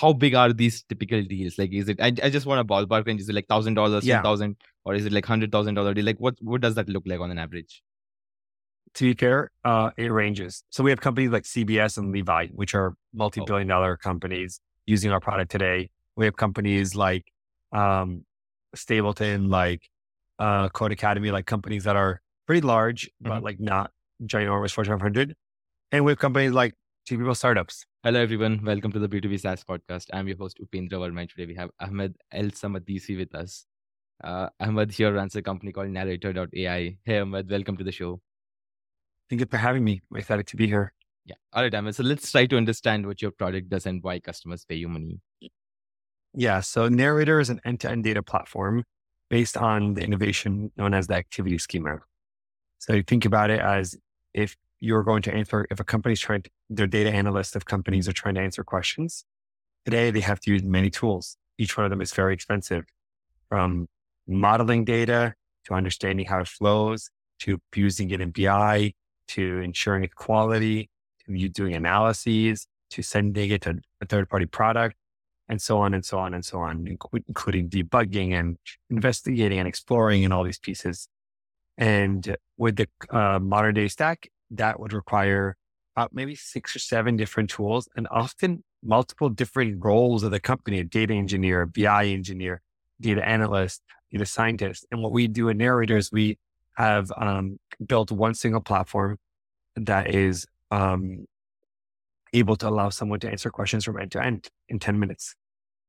how big are these typical deals? Like, is it? I, I just want a ballpark range. Is it like thousand dollars, ten thousand, or is it like hundred thousand dollar deal? Like, what what does that look like on an average? To be fair, uh, it ranges. So we have companies like CBS and Levi, which are multi-billion dollar companies using our product today. We have companies like um, Stapleton, like uh, Codecademy, like companies that are pretty large, but Mhm. like not ginormous Fortune 500. And we have companies like two people startups. Hello, everyone. Welcome to the B2B SaaS podcast. I'm your host, Upendra Verma. and Today we have Ahmed Elsamadisi with us. Uh, Ahmed here runs a company called Narrator.ai. Hey, Ahmed, welcome to the show. Thank you for having me. I'm excited to be here. Yeah. All right, Ahmed. So let's try to understand what your product does and why customers pay you money. Yeah. So Narrator is an end-to-end data platform based on the innovation known as the activity schema. So you think about it as if you're going to answer, if a company's trying to, their data analysts of companies are trying to answer questions, today they have to use many tools. Each one of them is very expensive from modeling data to understanding how it flows to using it in BI to ensuring its quality to you doing analyses to sending it to a third party product and so on and so on and so on, including debugging and investigating and exploring and all these pieces. And with the uh, modern day stack, that would require about maybe six or seven different tools and often multiple different roles of the company, a data engineer, a BI engineer, data analyst, data scientist. And what we do in Narrator is we have um, built one single platform that is um, able to allow someone to answer questions from end to end in 10 minutes.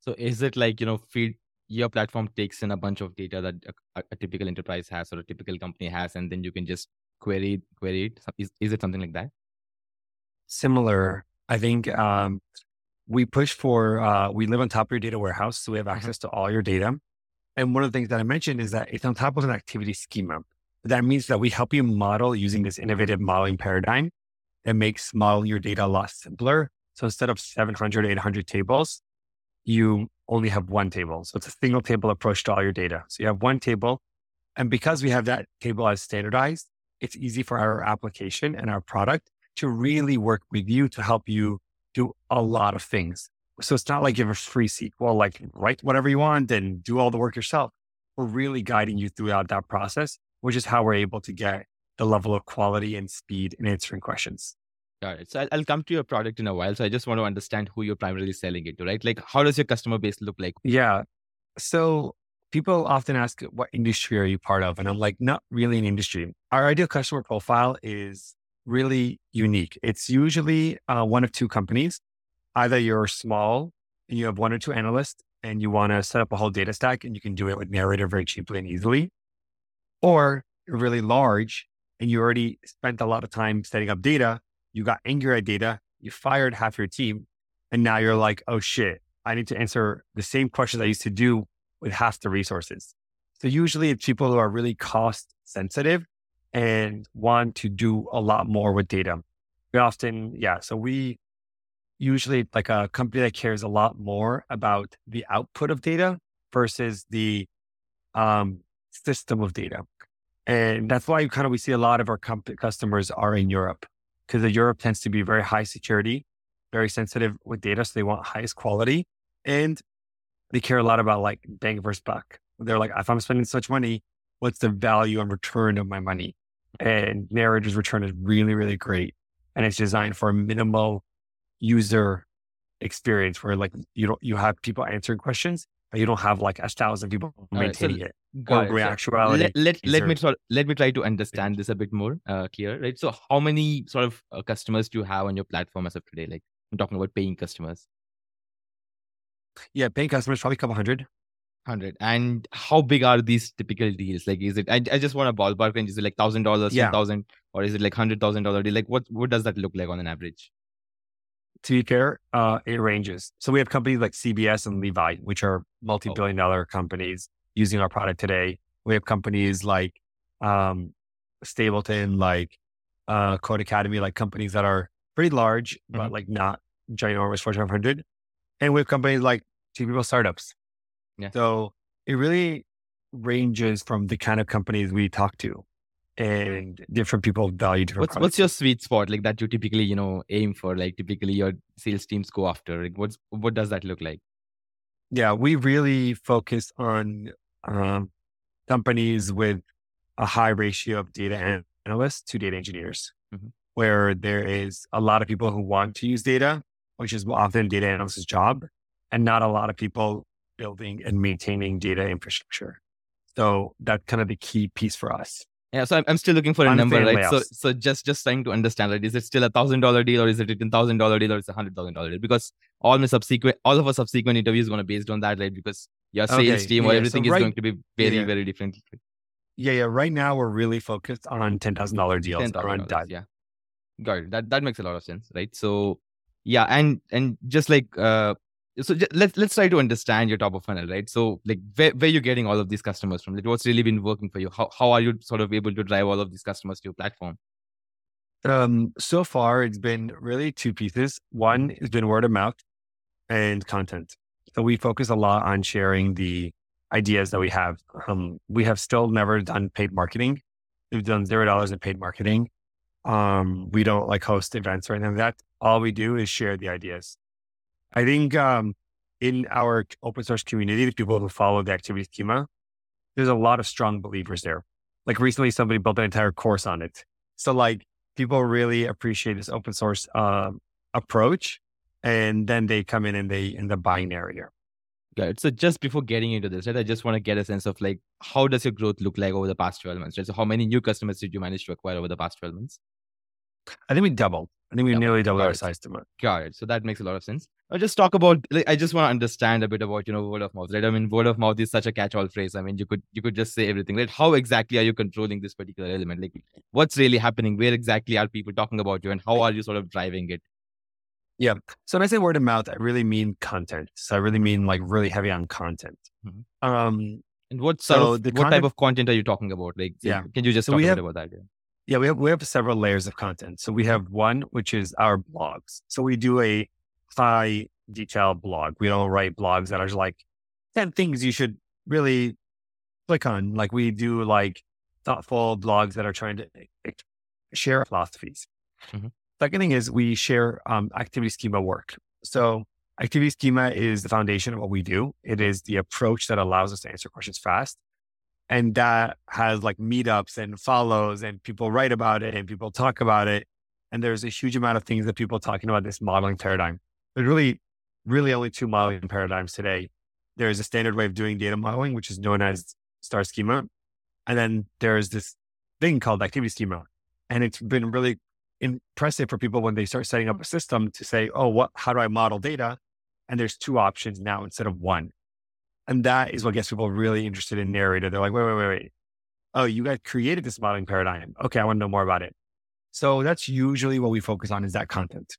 So is it like, you know, feed your platform takes in a bunch of data that a, a typical enterprise has or a typical company has, and then you can just query query it? Is, is it something like that? Similar, I think um, we push for, uh, we live on top of your data warehouse. So we have access to all your data. And one of the things that I mentioned is that it's on top of an activity schema. That means that we help you model using this innovative modeling paradigm that makes modeling your data a lot simpler. So instead of 700, 800 tables, you only have one table. So it's a single table approach to all your data. So you have one table. And because we have that table as standardized, it's easy for our application and our product to really work with you to help you do a lot of things. So it's not like you have a free SQL, like write whatever you want and do all the work yourself. We're really guiding you throughout that process, which is how we're able to get the level of quality and speed in answering questions. Got it. So I'll, I'll come to your product in a while. So I just want to understand who you're primarily selling it to, right? Like, how does your customer base look like? Yeah. So people often ask, what industry are you part of? And I'm like, not really an industry. Our ideal customer profile is really unique. It's usually uh, one of two companies. Either you're small and you have one or two analysts and you want to set up a whole data stack and you can do it with Narrator very cheaply and easily. Or you're really large and you already spent a lot of time setting up data. You got angry at data. You fired half your team. And now you're like, oh shit, I need to answer the same questions I used to do with half the resources. So usually it's people who are really cost sensitive and want to do a lot more with data. We often, yeah. So we usually like a company that cares a lot more about the output of data versus the um, system of data. And that's why kind of we see a lot of our com- customers are in Europe because Europe tends to be very high security, very sensitive with data. So they want highest quality and they care a lot about like bang versus buck. They're like, if I'm spending so much money, what's the value and return of my money? And Narrator's return is really, really great. And it's designed for a minimal user experience where like you don't, you have people answering questions, but you don't have like a thousand people right, so maintaining it. Got it. So actuality. let let, let me sort let me try to understand this a bit more uh, clear, right? So how many sort of uh, customers do you have on your platform as of today? Like I'm talking about paying customers, Yeah, paying customers, probably a couple hundred. hundred. And how big are these typical deals? Like, is it? I, I just want a ballpark range. Is it like thousand dollars, Yeah. ten thousand, or is it like hundred thousand dollar deal? Like, what what does that look like on an average? to be fair, uh, it ranges. So we have companies like CBS and Levi, which are multi-billion dollar companies using our product today. We have companies like um, Stapleton, like uh, Codecademy, like companies that are pretty large, but Mhm. like not ginormous Fortune 500. And we have companies like two people startups. Yeah. So it really ranges from the kind of companies we talk to. and different people value different what's products. what's your sweet spot like that you typically you know aim for like typically your sales teams go after like what's what does that look like yeah, we really focus on um, companies with a high ratio of data analysts to data engineers, Mhm. where there is a lot of people who want to use data, which is often data analyst's job, and not a lot of people building and maintaining data infrastructure. So that's kind of the key piece for us. yeah so i'm, I'm still looking for a number right so layoffs. so just just trying to understand right is it still a thousand dollar deal or is it a ten thousand dollar deal or is it a hundred thousand dollar deal because all my subsequent all of our subsequent interviews are going to be based on that right because your sales Okay, team or yeah, so everything is right- going to be very yeah. very different Yeah, yeah. Right now, we're really focused on ten thousand dollar deals ten thousand around that. Yeah, got it. That that makes a lot of sense, right? So, yeah, and and just like uh, so let's let's try to understand your top of funnel, right? So, like where where you're getting all of these customers from? Like, what's really been working for you? How how are you sort of able to drive all of these customers to your platform? Um, so far, it's been really two pieces. One has been word of mouth and content. So we focus a lot on sharing the ideas that we have. Um, we have still never done paid marketing. We've done zero dollars in paid marketing. Um, we don't like host events or anything like that. All we do is share the ideas. I think um, in our open source community, the people who follow the activity schema, there's a lot of strong believers there. Like recently, somebody built an entire course on it. So like people really appreciate this open source um, approach, and then they come in and they in the. Got it. So just before getting into this, right, I just want to get a sense of like how does your growth look like over the past twelve months, right? So how many new customers did you manage to acquire over the past twelve months? I think we doubled. I think we Doubled. nearly doubled Got our it. size to. Got it. So that makes a lot of sense. I'll just talk about. Like, I just want to understand a bit about you know word of mouth, right? I mean, word of mouth is such a catch-all phrase. I mean, you could you could just say everything, right? How exactly are you controlling this particular element? Like, what's really happening? Where exactly are people talking about you, and how are you sort of driving it? Yeah. So when I say word of mouth, I really mean content. So I really mean like really heavy on content. Mhm. Um, And what sort So of what type of content are you talking about? Like, Yeah. can you just So talk we a have- bit about that? Yeah. Yeah, we have we have several layers of content. So we have one which is our blogs. So we do a high detail blog. We don't write blogs that are just like ten things you should really click on. Like we do like thoughtful blogs that are trying to eh, share philosophies. Mhm. Second thing is we share um, activity schema work. So activity schema is the foundation of what we do. It is the approach that allows us to answer questions fast. And that has like meetups and follows and people write about it and people talk about it. And there's a huge amount of things that people are talking about this modeling paradigm. There's really, really only two modeling paradigms today. There's a standard way of doing data modeling, which is known as star schema. And then there's this thing called activity schema. And it's been really impressive for people when they start setting up a system to say, oh, what, how do I model data? And there's two options now instead of one. And that is what gets people really interested in narrator. They're like, wait, wait, wait, wait. Oh, you guys created this modeling paradigm. Okay, I want to know more about it. So that's usually what we focus on is that content.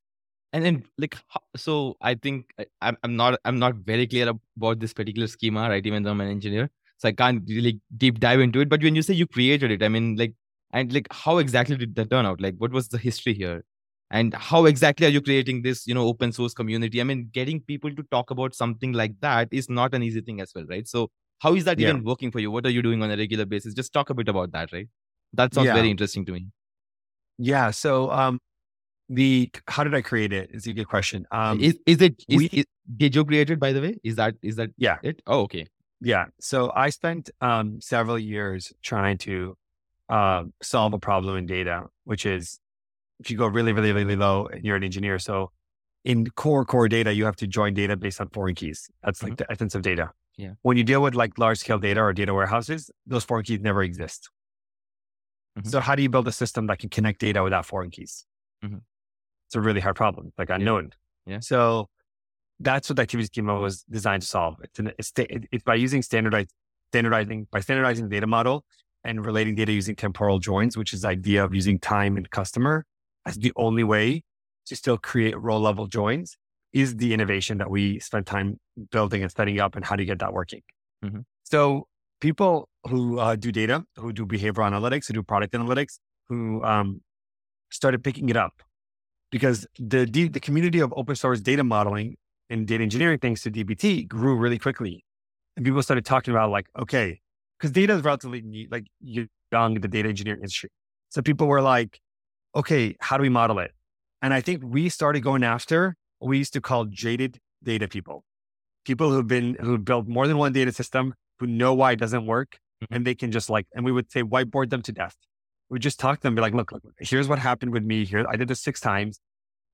And then like so, I think I, I'm not I'm not very clear about this particular schema, right? Even though I'm an engineer, so I can't really deep dive into it. But when you say you created it, I mean like and like how exactly did that turn out? Like what was the history here? And how exactly are you creating this, you know, open source community? I mean, getting people to talk about something like that is not an easy thing as well, right? So how is that Yeah. even working for you? What are you doing on a regular basis? Just talk a bit about that, right? That sounds Yeah. very interesting to me. Yeah. So um the how did I create it is a good question. Um is is it is, we- is did you create it by the way? Is that is that Yeah. it? Oh, okay. Yeah. So I spent um, several years trying to uh, solve a problem in data, which is if you go really, really, really low and you're an engineer. So in core, core data, you have to join data based on foreign keys. That's like the essence of data. Yeah. When you deal with like large scale data or data warehouses, those foreign keys never exist. Mhm. So how do you build a system that can connect data without foreign keys? Mhm. It's a really hard problem, like unknown. Yeah. So that's what the activity schema was designed to solve. It's, an, it's, it's by using standardized, standardizing, by standardizing the data model and relating data using temporal joins, which is the idea of using time and customer as the only way to still create row level joins is the innovation that we spent time building and setting up and how do you get that working. Mhm. So people who uh, do data, who do behavioral analytics, who do product analytics, who um, started picking it up because the the community of open source data modeling and data engineering, thanks to DBT, grew really quickly, and people started talking about like, okay, because data is relatively new, like you're young in the data engineering industry. So people were like, okay, how do we model it? And I think we started going after what we used to call jaded data people, people who've been, who built more than one data system, who know why it doesn't work. Mhm. And they can just like, and we would say whiteboard them to death. We just talk to them, be like, look, look, here's what happened with me here. I did this six times.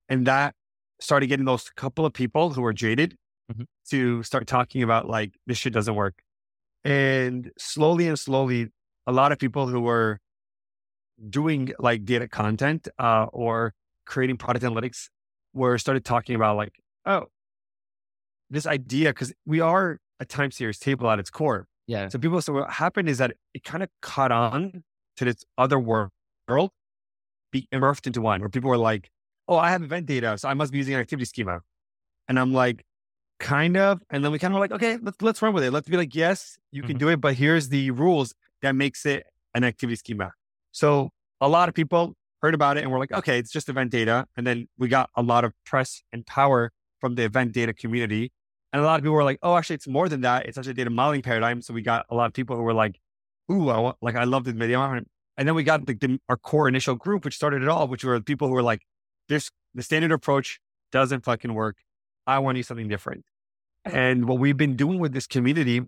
And that started getting those couple of people who were jaded Mhm. to start talking about like, this shit doesn't work. And slowly and slowly, a lot of people who were doing like data content uh, or creating product analytics were started talking about like, oh, this idea, because we are a time series table at its core. Yeah. So people, so what happened is that it kind of caught on to this other world, be immersed into one, where people were like, oh, I have event data, so I must be using an activity schema. And I'm like, kind of. And then we kind of like, okay, let's let's run with it. Let's be like, yes, you can Mhm. do it, but here's the rules that makes it an activity schema. So a lot of people heard about it and were like, okay, it's just event data. And then we got a lot of press and power from the event data community. And a lot of people were like, oh, actually, it's more than that. It's actually a data modeling paradigm. So we got a lot of people who were like, ooh, I want, like, I love this video. And then we got the, the, our core initial group, which started it all, which were people who were like, this, the standard approach doesn't fucking work. I want to do something different. And what we've been doing with this community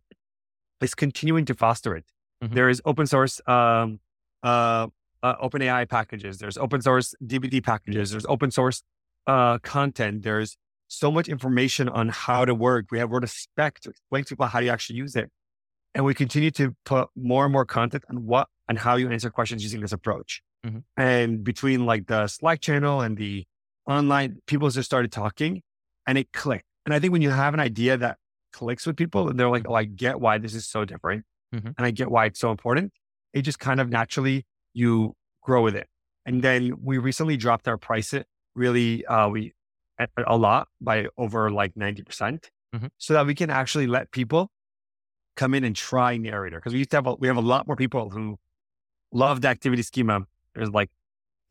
is continuing to foster it. Mhm. There is open source, um, uh, uh, open AI packages. There's open source DBT packages. There's open source uh, content. There's so much information on how to work. We have word of spec to explain to people how you actually use it. And we continue to put more and more content on what and how you answer questions using this approach. Mhm. And between like the Slack channel and the online, people just started talking and it clicked. And I think when you have an idea that clicks with people and they're like, oh, I get why this is so different Mhm. and I get why it's so important, it just kind of naturally you grow with it. And then we recently dropped our price it really, uh, we a, lot by over like 90% Mhm. so that we can actually let people come in and try narrator. Cause we used to have, a, we have a lot more people who love the activity schema. There's like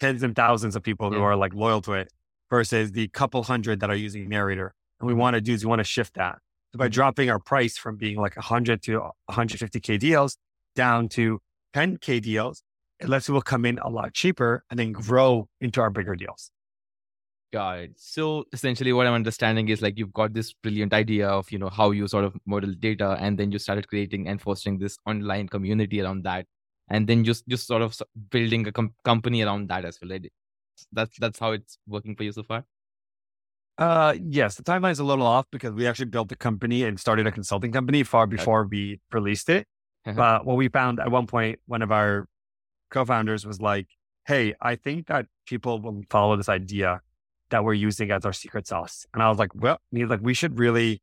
tens and thousands of people who are like loyal to it versus the couple hundred that are using narrator. And we want to do is we want to shift that. So by Mhm. dropping our price from being like 100 to 150K deals down to 10K deals, it lets people come in a lot cheaper and then grow into our bigger deals. Got it. So essentially, what I'm understanding is like you've got this brilliant idea of you know how you sort of model data, and then you started creating and fostering this online community around that, and then just just sort of building a com- company around that as well. Right? That's that's how it's working for you so far. Uh, yes, the timeline is a little off because we actually built a company and started a consulting company far before we released it. Uh-huh. But what we found at one point, one of our co-founders was like, "Hey, I think that people will follow this idea that we're using as our secret sauce." And I was like, "Well, he's like, we should really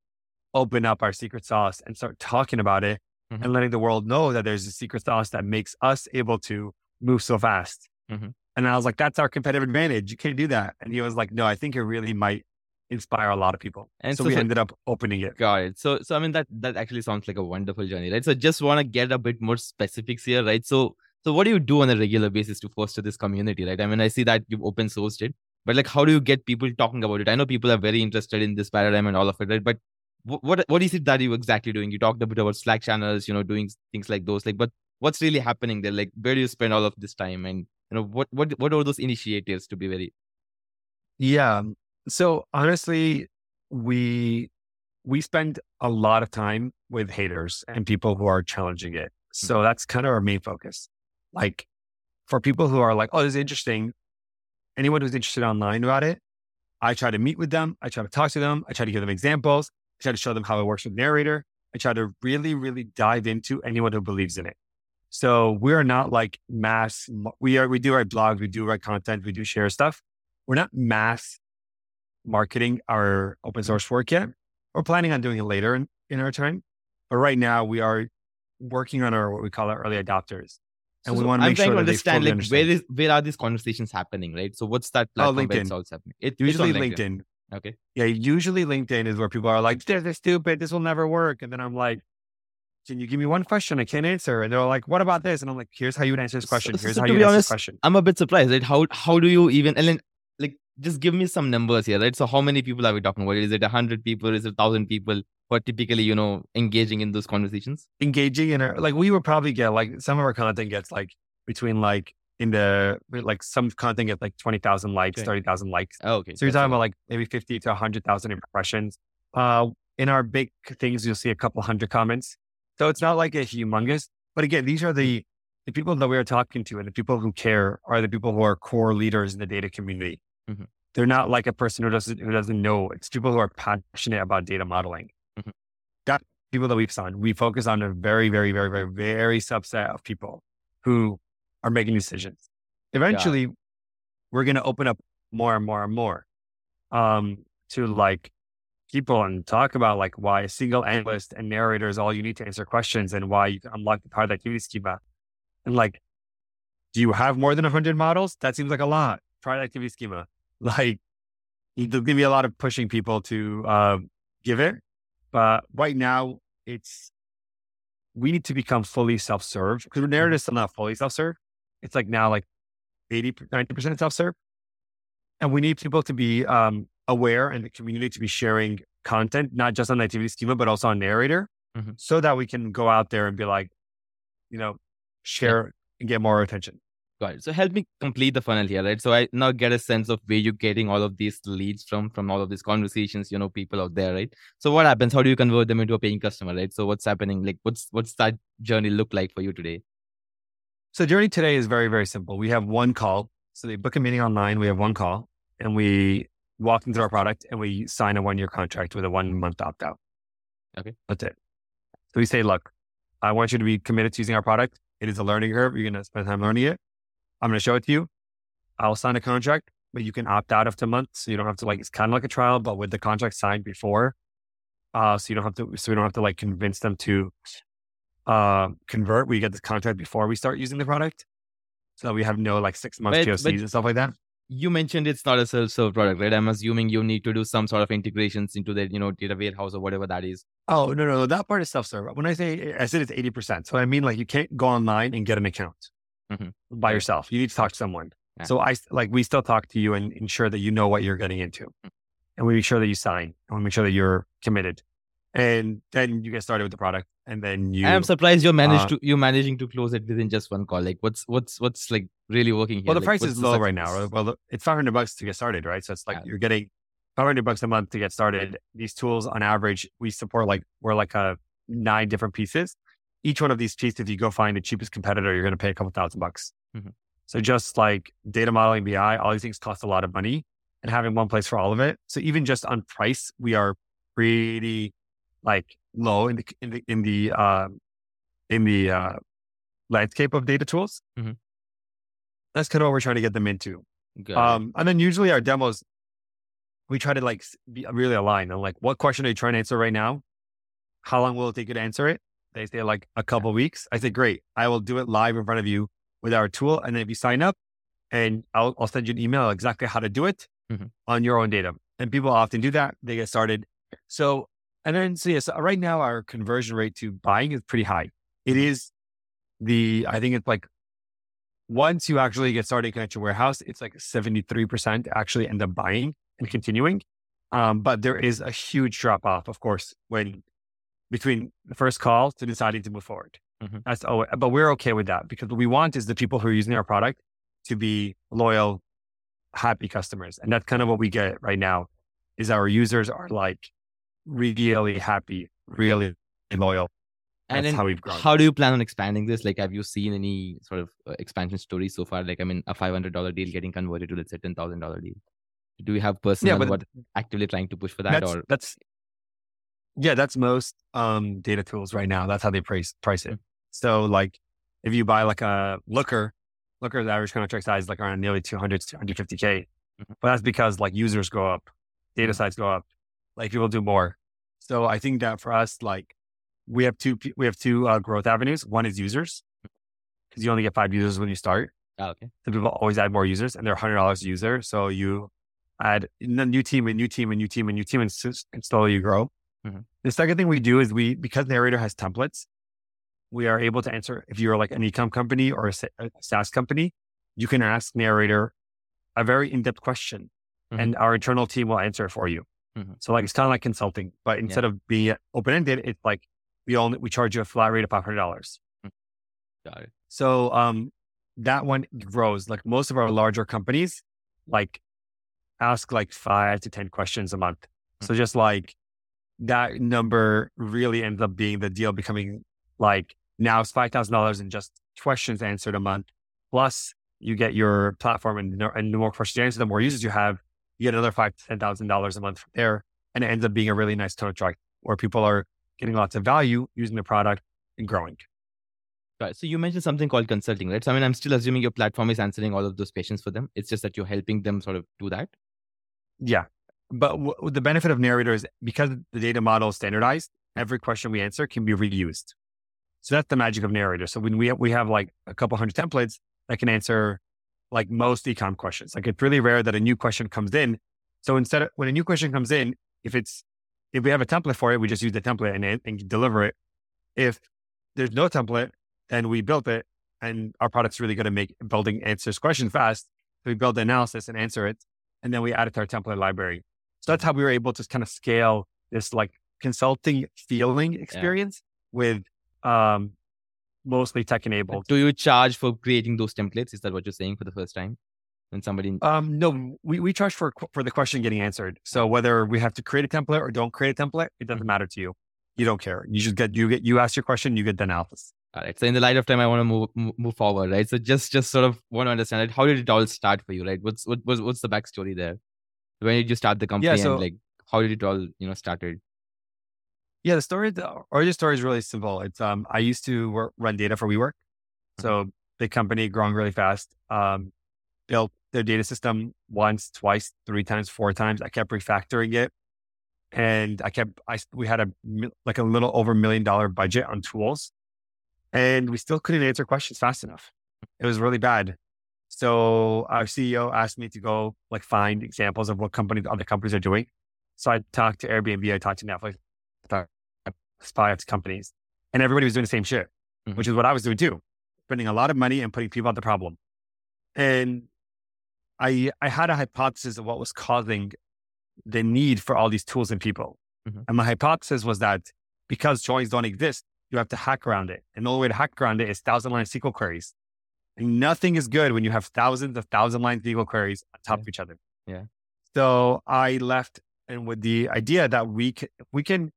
open up our secret sauce and start talking about it Mhm. and letting the world know that there's a secret sauce that makes us able to move so fast." Mhm. And I was like, "That's our competitive advantage. You can't do that." And he was like, "No, I think it really might inspire a lot of people." And so, so we for- ended up opening it. Got it. So, so I mean that that actually sounds like a wonderful journey, right? So, just want to get a bit more specifics here, right? So, so what do you do on a regular basis to foster this community, right? I mean, I see that you've open sourced it, but like, how do you get people talking about it? I know people are very interested in this paradigm and all of it, right? But what what, what is it that you exactly doing? You talked a bit about Slack channels, you know, doing things like those, like, but what's really happening there? Like, where do you spend all of this time, and you know, what what what are those initiatives to be very Yeah. So honestly, we we spend a lot of time with haters and people who are challenging it. Mm-hmm. So that's kind of our main focus. Like for people who are like, oh, this is interesting. Anyone who's interested online about it, I try to meet with them. I try to talk to them. I try to give them examples. I try to show them how it works with narrator. I try to really, really dive into anyone who believes in it. So we're not like mass. We are. We do write blogs. We do write content. We do share stuff. We're not mass marketing our open source work yet. We're planning on doing it later in, in our time. But right now we are working on our what we call our early adopters. And So- we so want to I'm make trying sure to they understand like understand. where is where are these conversations happening, right? So what's that oh, platform where LinkedIn. it's all happening? It, usually on LinkedIn. Okay. Yeah, usually LinkedIn is where people are like, "This is stupid. This will never work." And then I'm like, "Can you give me one question I can't answer?" And they're like, "What about this?" And I'm like, "Here's how you would answer this question. Here's so how you would answer honest, this question." I'm a bit surprised, right? How how do you even and then just give me some numbers here, right? So how many people are we talking about? Is it a hundred people? Is it a thousand people? Who are typically, you know, engaging in those conversations? Engaging in our like we would probably get like some of our content gets like between like in the like some content gets like twenty thousand likes, Okay. thirty thousand likes. Oh, okay. So you're That's talking about like maybe fifty to hundred thousand impressions. Uh, in our big things, you'll see a couple hundred comments. So it's not like a humongous. But again, these are the the people that we are talking to, and the people who care are the people who are core leaders in the data community. Mhm. They're not like a person who doesn't who doesn't know. It's people who are passionate about data modeling. Mhm. That people that we've signed, we focus on a very, very, very, very, very subset of people who are making decisions. Eventually, we're going to open up more and more and more um, to like people and talk about like why a single analyst and narrator is all you need to answer questions and why you can unlock the power of the activity schema. And like, do you have more than 100 models? That seems like a lot. Try the activity schema. Like, there's going to be a lot of pushing people to uh, give it. But right now, it's, we need to become fully self-served because narrator is still not fully self-served. It's like now like 80, 90% self serve. And we need people to be um, aware and the community to be sharing content, not just on the activity schema, but also on narrator, Mhm. so that we can go out there and be like, you know, share and get more attention. Got it. So help me complete the funnel here, right? So I now get a sense of where you're getting all of these leads from, from all of these conversations, you know, people out there, right? So what happens? How do you convert them into a paying customer, right? So what's happening? Like, what's what's that journey look like for you today? So journey today is very, very simple. We have one call. So they book a meeting online. We have one call and we walk them through our product and we sign a one year contract with a one month opt out. Okay. That's it. So we say, look, I want you to be committed to using our product. It is a learning curve. You're going to spend time learning it. I'm going to show it to you. I'll sign a contract, but you can opt out after a month. So you don't have to like, it's kind of like a trial, but with the contract signed before. Uh, so you don't have to, so we don't have to like convince them to uh, convert. We get the contract before we start using the product. So we have no like six months But- but- and stuff like that. You mentioned it's not a self-serve product, right? I'm assuming you need to do some sort of integrations into the, you know, data warehouse or whatever that is. Oh, no, no, that part is self-serve. When I say, I said it's 80%. So I mean like you can't go online and get an account Mhm. by yourself. You need to talk to someone. Yeah. So I, like we still talk to you and ensure that you know what you're getting into. Mm. And we make sure that you sign and we make sure that you're committed. And then you get started with the product and then you. I'm surprised you're managed uh, to you're managing to close it within just one call. Like, what's what's what's like really working here? Well, the Like, price is low right now. Well, it's 500 bucks to get started, right? So it's like Yeah. you're getting 500 bucks a month to get started. These tools, on average, we support like we're like a nine different pieces. Each one of these pieces, if you go find the cheapest competitor, you're going to pay a couple thousand bucks. Mhm. So just like data modeling, BI, all these things cost a lot of money, and having one place for all of it. So even just on price, we are pretty like low in the in the in the uh, in the uh, landscape of data tools. Mhm. That's kind of what we're trying to get them into. Um, and then usually our demos, we try to like be really aligned on like what question are you trying to answer right now? How long will it take you to answer it? They say like a couple weeks. I say, great. I will do it live in front of you with our tool. And then if you sign up and I'll, I'll send you an email exactly how to do it Mhm. on your own data. And people often do that. They get started. So, and then so yes, right now our conversion rate to buying is pretty high. It is the, I think it's like once you actually get started connection warehouse, it's like 73% actually end up buying and continuing. Um, but there is a huge drop off, of course, when between the first call to deciding to move forward. Mhm. That's oh, but we're okay with that because what we want is the people who are using our product to be loyal, happy customers. And that's kind of what we get right now is our users are like really happy, really loyal. and that's then how we've grown. How do you plan on expanding this? Like, have you seen any sort of uh, expansion stories so far? Like, I mean, a five hundred dollar deal getting converted to let's say ten thousand dollar deal. Do you have personnel but what actively trying to push for that, that's, or that's yeah, that's most um, data tools right now. That's how they price price it. So like if you buy like a Looker, Looker's average contract size is like around nearly 200 to 250k, Mhm. but that's because like users go up, data size go up, like people do more. So I think that for us, like we have two we have two uh, growth avenues. One is users because you only get five users when you start. Ah, okay, So people always add more users and they're hundred dollars a user. So you add a new team, a new team, a new team, a new team, and, and slowly you grow. Mhm. The second thing we do is we, because Narrator has templates, we are able to answer if you're like an ecom company or a, sa- SaaS company, you can ask Narrator a very in-depth question Mhm. and our internal team will answer it for you. Mhm. So like, it's kind of like consulting, but instead of being open-ended, it's like we only, we charge you a flat rate of $500. got it. So um, that one grows. Like most of our larger companies, like ask like five to 10 questions a month. So just like that number really ends up being the deal becoming like now it's $5,000 in just questions answered a month. Plus you get your platform and, and the more questions you answer, the more users you have, you get another five to $10,000 a month from there. And it ends up being a really nice total track where people are getting lots of value using the product and growing. Right. So you mentioned something called consulting, right? So I mean, I'm still assuming your platform is answering all of those questions for them. It's just that you're helping them sort of do that. Yeah. But w- the benefit of Narrator is because the data model is standardized, every question we answer can be reused. So that's the magic of Narrator. So when we have, we have like a couple hundred templates that can answer like most ecom questions. Like it's really rare that a new question comes in. So instead of when a new question comes in, if it's if we have a template for it, we just use the template and, and deliver it. If there's no template, then we built it and our product's really good at make building answers questions fast. So we build the analysis and answer it. And then we add it to our template library. So that's how we were able to kind of scale this like consulting feeling experience yeah. with um, mostly tech enabled. Do you charge for creating those templates? Is that what you're saying for the first time? When somebody um no we, we charge for for the question getting answered so whether we have to create a template or don't create a template it doesn't mm-hmm. matter to you you don't care you just get you get you ask your question you get the analysis all right. So in the light of time, I want to move move forward, right? So just just sort of want to understand it. How did it all start for you, right? What's what was what's the backstory there? When did you start the company, yeah, so, and like how did it all you know started? Yeah, the story, the origin story is really simple. It's um, I used to work, run data for WeWork, mm-hmm. so big company growing really fast. Um, built their data system once, twice, three times, four times. I kept refactoring it, and I kept I we had a like a little over million dollar budget on tools and we still couldn't answer questions fast enough. It was really bad. So our CEO asked me to go like find examples of what companies other companies are doing. So I talked to Airbnb, I talked to Netflix, I talked to spy companies, and everybody was doing the same shit, mm-hmm. which is what I was doing too, spending a lot of money and putting people on the problem. And I I had a hypothesis of what was causing the need for all these tools and people. Mm-hmm. And my hypothesis was that because joins don't exist, you have to hack around it. And the only way to hack around it is thousand line SQL queries. Nothing is good when you have thousands of thousand line SQL queries on top yeah. of each other. Yeah. So I left and with the idea that we can, we can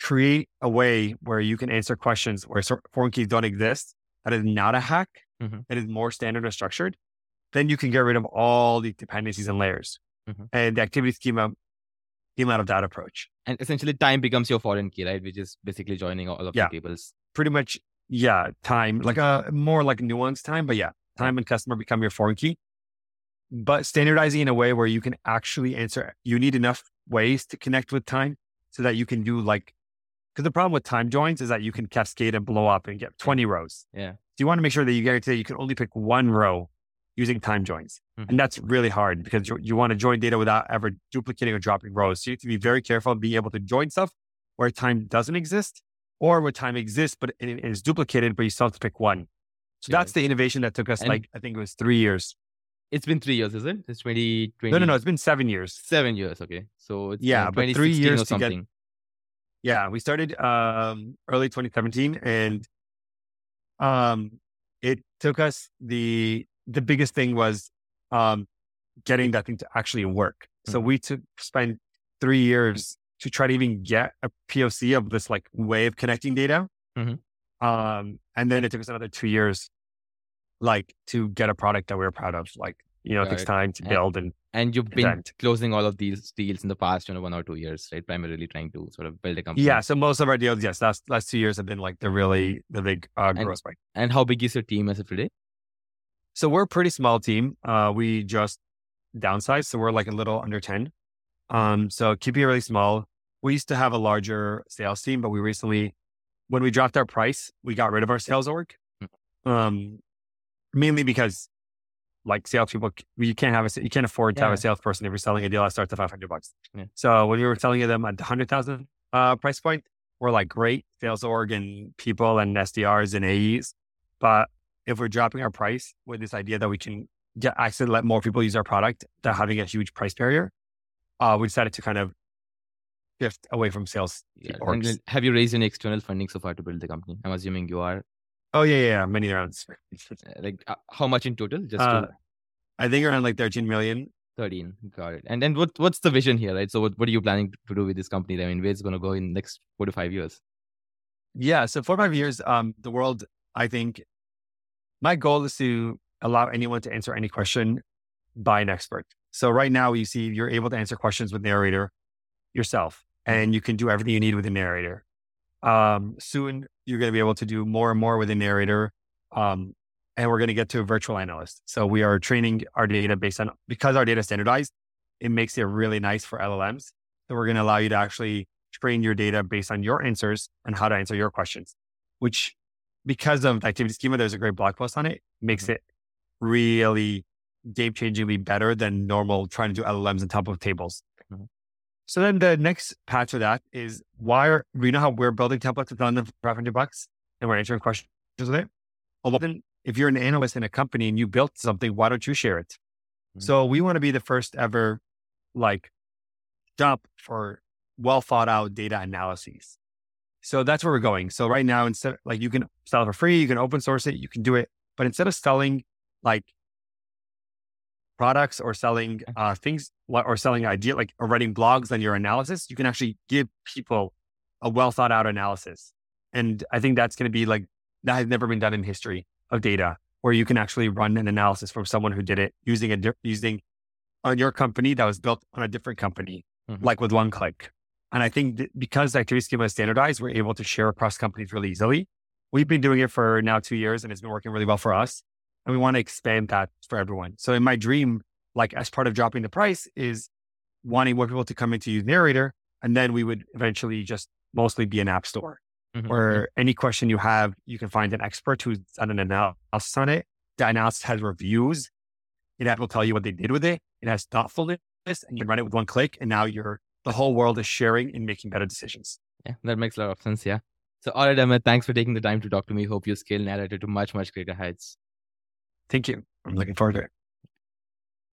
create a way where you can answer questions where foreign keys don't exist. That is not a hack. Mm-hmm. That is more standard or structured. Then you can get rid of all the dependencies and layers. Mm-hmm. And the activity schema came out of that approach. And essentially, time becomes your foreign key, right? Which is basically joining all of yeah. the tables. Pretty much, yeah. Time, like a more like nuanced time, but yeah, time and customer become your foreign key. But standardizing in a way where you can actually answer, you need enough ways to connect with time so that you can do like, because the problem with time joins is that you can cascade and blow up and get 20 rows. Yeah. So you want to make sure that you guarantee you can only pick one row using time joins. Mm-hmm. And that's really hard because you, you want to join data without ever duplicating or dropping rows. So you have to be very careful of being able to join stuff where time doesn't exist or where time exists, but it is duplicated, but you still have to pick one. So yeah. that's the innovation that took us and like, I think it was three years. It's been three years, isn't it? It's 2020. No, no, no. It's been seven years. Seven years. Okay. So yeah, but three years or something. Get, yeah, we started um, early 2017 and um, it took us the the biggest thing was um, getting that thing to actually work. So we took spent three years to try to even get a POC of this like way of connecting data. Mm-hmm. Um, and then it took us another two years, like to get a product that we were proud of. Like, you know, it takes time to build and and you've been closing all of these deals in the past, you know, one or two years, right? Primarily trying to sort of build a company. Yeah. So most of our deals, yes, last last two years have been like the really the big uh, growth spike. And how big is your team as of today? So we're a pretty small team. Uh, we just downsized, so we're like a little under ten. Um, so keeping it really small. We used to have a larger sales team, but we recently, when we dropped our price, we got rid of our sales org. Hmm. Um, mainly because like salespeople, you can't have a, you can't afford to yeah. have a salesperson if you're selling a deal that starts at 500 bucks. Yeah. So when we were selling them at the 100,000 uh, price point, we're like great sales org and people and SDRs and AEs. But if we're dropping our price with this idea that we can get access, let more people use our product, that having a huge price barrier, uh, we decided to kind of shift away from sales. Yeah. Have you raised any external funding so far to build the company? I'm assuming you are. Oh yeah, yeah, many rounds. Uh, like uh, how much in total? Just Uh, to I think around like 13 million. 13. Got it. And then what what's the vision here, right? So what, what are you planning to do with this company? I mean, where it's going to go in next four to five years? Yeah. So four five years, um, the world, I think my goal is to allow anyone to answer any question by an expert. So right now you see you're able to answer questions with narrator yourself and you can do everything you need with a narrator. Um, soon you're going to be able to do more and more with a narrator. Um, and we're going to get to a virtual analyst. So we are training our data based on, because our data standardized, it makes it really nice for LLMs. So we're going to allow you to actually train your data based on your answers and how to answer your questions, which because of the activity schema, there's a great blog post on it, makes Mhm. it really game changingly better than normal trying to do LLMs on top of tables. So then the next patch for that is why are we know how we're building templates with London for 500 bucks and we're answering questions with it? Well, then if you're an analyst in a company and you built something, why don't you share it? Mhm. So we want to be the first ever like dump for well thought out data analyses. So that's where we're going. So right now, instead like you can sell it for free, you can open source it, you can do it, but instead of selling like products or selling uh, things or selling idea like or writing blogs on your analysis, you can actually give people a well thought out analysis. And I think that's going to be like that has never been done in history of data, where you can actually run an analysis from someone who did it using a di- using on your company that was built on a different company, Mhm. like with one click. And I think because the activity schema is standardized, we're able to share across companies really easily. We've been doing it for now two years and it's been working really well for us. And we want to expand that for everyone. So in my dream, like as part of dropping the price is wanting more people to come into use narrator. And then we would eventually just mostly be an app store Mhm. where any question you have, you can find an expert who's done an analysis on it. The analysis has reviews. It will tell you what they did with it. It has thoughtfulness and you can run it with one click. And now you're, the whole world is sharing and making better decisions. Yeah, that makes a lot of sense. Yeah. So, all right, Amit, thanks for taking the time to talk to me. Hope you scale Narrator to much, much greater heights. Thank you. I'm looking forward to it.